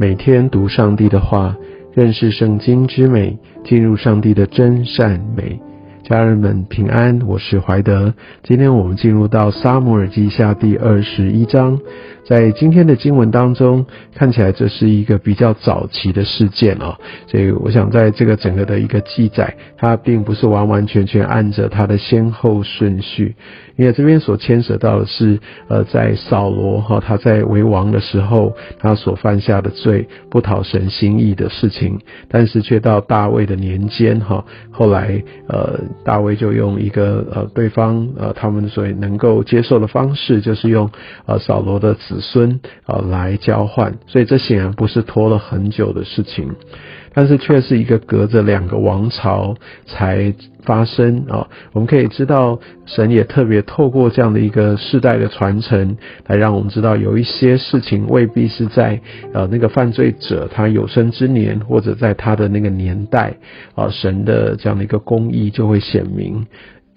每天读上帝的话，认识圣经之美，进入上帝的真善美。家人们平安，我是怀德。今天我们进入到撒母耳记下第二十一章。在今天的经文当中，看起来这是一个比较早期的事件哦，所以我想在这个整个的一个记载，它并不是完完全全按着它的先后顺序，因为这边所牵涉到的是，呃，在扫罗哈他在为王的时候，他所犯下的罪不讨神心意的事情，但是却到大卫的年间哈，后来呃大卫就用一个呃对方呃他们所能够接受的方式，就是用呃扫罗的子。孙呃来交换，所以这显然不是拖了很久的事情，但是却是一个隔着两个王朝才发生啊。我们可以知道，神也特别透过这样的一个世代的传承，来让我们知道有一些事情未必是在呃那个犯罪者他有生之年，或者在他的那个年代啊，神的这样的一个公义就会显明。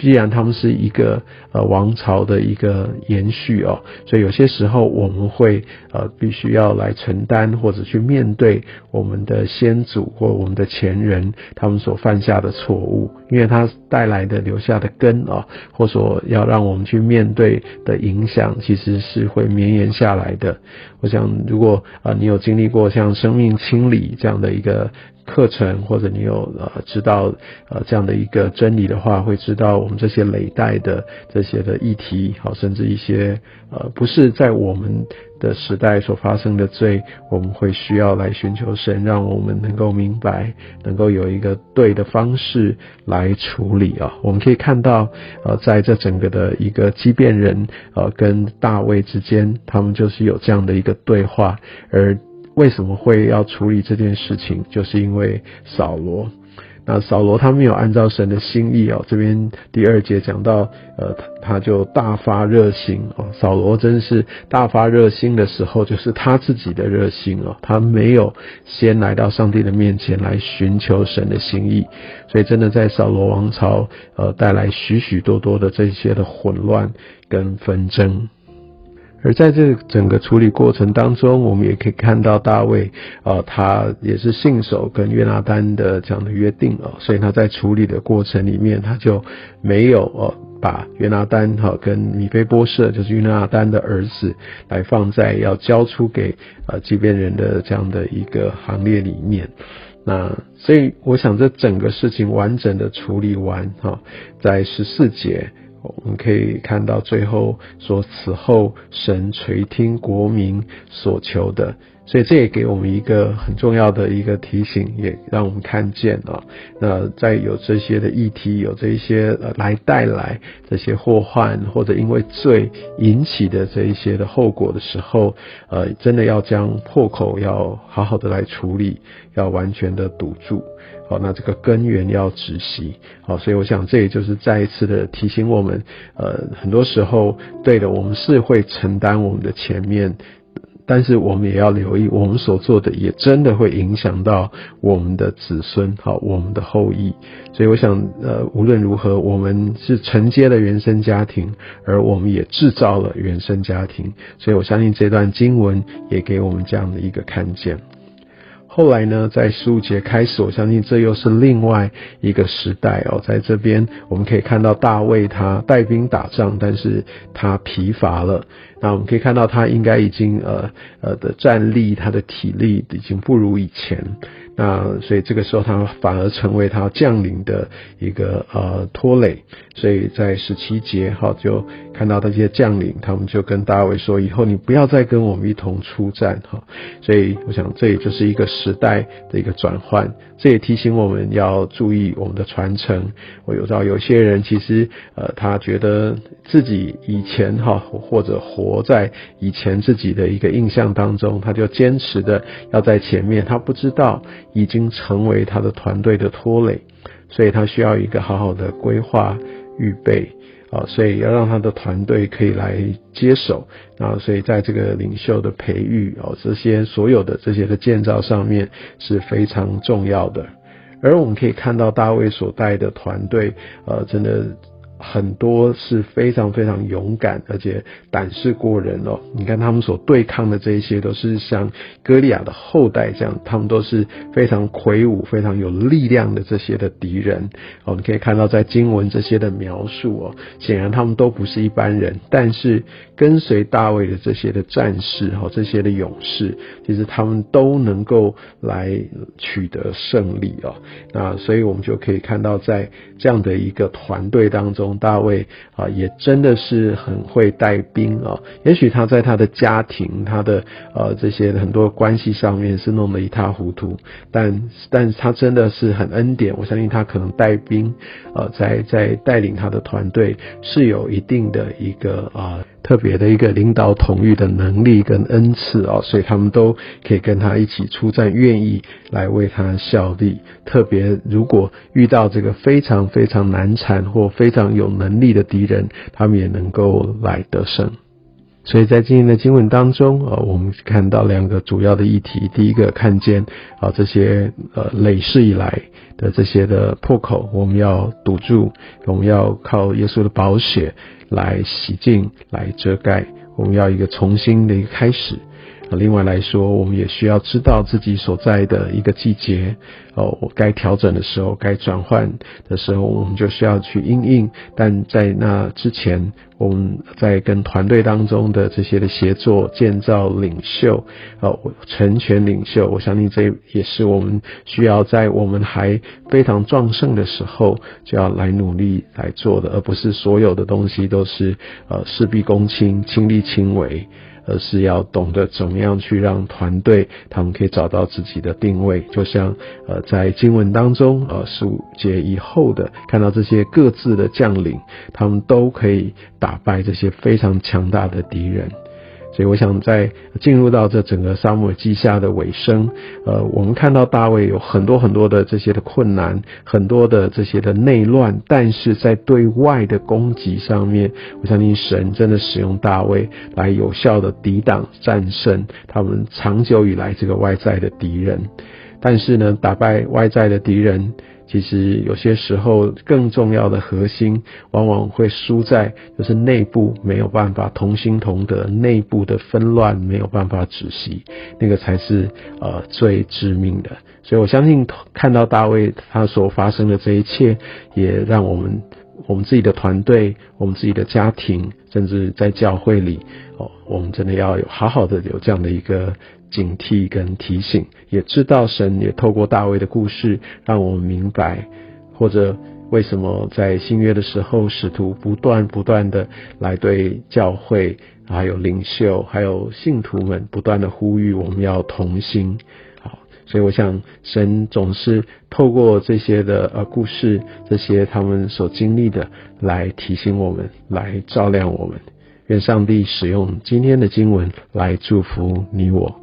既然他们是一个呃王朝的一个延续哦，所以有些时候我们会呃必须要来承担或者去面对我们的先祖或我们的前人他们所犯下的错误，因为他带来的留下的根啊，或说要让我们去面对的影响，其实是会绵延下来的。我想，如果啊你有经历过像生命清理这样的一个。课程或者你有呃知道呃这样的一个真理的话，会知道我们这些累代的这些的议题，好，甚至一些呃不是在我们的时代所发生的罪，我们会需要来寻求神，让我们能够明白，能够有一个对的方式来处理啊。我们可以看到呃在这整个的一个畸变人呃跟大卫之间，他们就是有这样的一个对话，而。为什么会要处理这件事情？就是因为扫罗，那扫罗他没有按照神的心意哦。这边第二节讲到，呃，他就大发热心哦。扫罗真是大发热心的时候，就是他自己的热心哦。他没有先来到上帝的面前来寻求神的心意，所以真的在扫罗王朝呃带来许许多多的这些的混乱跟纷争。而在这整个处理过程当中，我们也可以看到大卫，啊，他也是信守跟约拿丹的这样的约定哦，所以他在处理的过程里面，他就没有哦把约拿丹哈跟米菲波设，就是约拿丹的儿子，来放在要交出给呃这边人的这样的一个行列里面。那所以我想这整个事情完整的处理完哈，在十四节。我们可以看到最后说，此后神垂听国民所求的。所以这也给我们一个很重要的一个提醒，也让我们看见啊，那在有这些的议题，有这一些呃来带来这些祸患，或者因为罪引起的这一些的后果的时候，呃，真的要将破口要好好的来处理，要完全的堵住，好，那这个根源要止息，好，所以我想这也就是再一次的提醒我们，呃，很多时候对的，我们是会承担我们的前面。但是我们也要留意，我们所做的也真的会影响到我们的子孙，好，我们的后裔。所以我想，呃，无论如何，我们是承接了原生家庭，而我们也制造了原生家庭。所以我相信这段经文也给我们这样的一个看见。后来呢，在十五节开始，我相信这又是另外一个时代哦。在这边我们可以看到大卫他带兵打仗，但是他疲乏了。那我们可以看到，他应该已经呃呃的战力，他的体力已经不如以前。那所以这个时候，他反而成为他将领的一个呃拖累。所以在十七节哈，就看到这些将领，他们就跟大卫说：“以后你不要再跟我们一同出战哈。”所以我想，这也就是一个时代的一个转换。这也提醒我们要注意我们的传承。我有知道有些人其实呃，他觉得自己以前哈，或者活在以前自己的一个印象当中，他就坚持的要在前面，他不知道。已经成为他的团队的拖累，所以他需要一个好好的规划预备啊，所以要让他的团队可以来接手啊，所以在这个领袖的培育哦，这些所有的这些的建造上面是非常重要的。而我们可以看到大卫所带的团队，呃，真的很多是非常非常勇敢，而且胆识过人哦。你看他们所对抗的这一些，都是像歌利亚的后代这样，他们都是非常魁梧、非常有力量的这些的敌人。我们可以看到在经文这些的描述哦，显然他们都不是一般人，但是跟随大卫的这些的战士哈，这些的勇士，其实他们都能够来取得胜利哦。那所以我们就可以看到，在这样的一个团队当中。大卫啊，也真的是很会带兵啊。也许他在他的家庭、他的呃这些很多关系上面是弄得一塌糊涂，但但他真的是很恩典。我相信他可能带兵，呃，在在带领他的团队是有一定的一个啊。特别的一个领导统御的能力跟恩赐哦，所以他们都可以跟他一起出战，愿意来为他效力。特别如果遇到这个非常非常难缠或非常有能力的敌人，他们也能够来得胜。所以在今天的经文当中啊，我们看到两个主要的议题。第一个，看见啊这些呃累世以来的这些的破口，我们要堵住，我们要靠耶稣的宝血。来洗净，来遮盖，我们要一个重新的一个开始。另外来说，我们也需要知道自己所在的一个季节，哦，我该调整的时候，该转换的时候，我们就需要去应应。但在那之前，我们在跟团队当中的这些的协作、建造、领袖，哦，成全领袖，我相信这也是我们需要在我们还非常壮盛的时候，就要来努力来做的，而不是所有的东西都是呃事必躬亲、亲力亲为。而是要懂得怎么样去让团队他们可以找到自己的定位，就像呃在经文当中呃十五节以后的看到这些各自的将领，他们都可以打败这些非常强大的敌人。所以我想在进入到这整个沙漠记下的尾声，呃，我们看到大卫有很多很多的这些的困难，很多的这些的内乱，但是在对外的攻击上面，我相信神真的使用大卫来有效的抵挡、战胜他们长久以来这个外在的敌人。但是呢，打败外在的敌人。其实有些时候，更重要的核心往往会输在就是内部没有办法同心同德，内部的纷乱没有办法止息，那个才是呃最致命的。所以我相信看到大卫他所发生的这一切，也让我们我们自己的团队、我们自己的家庭，甚至在教会里哦，我们真的要有好好的有这样的一个。警惕跟提醒，也知道神也透过大卫的故事，让我们明白，或者为什么在新约的时候，使徒不断不断的来对教会，还有领袖，还有信徒们不断的呼吁，我们要同心。所以我想神总是透过这些的呃故事，这些他们所经历的，来提醒我们，来照亮我们。愿上帝使用今天的经文来祝福你我。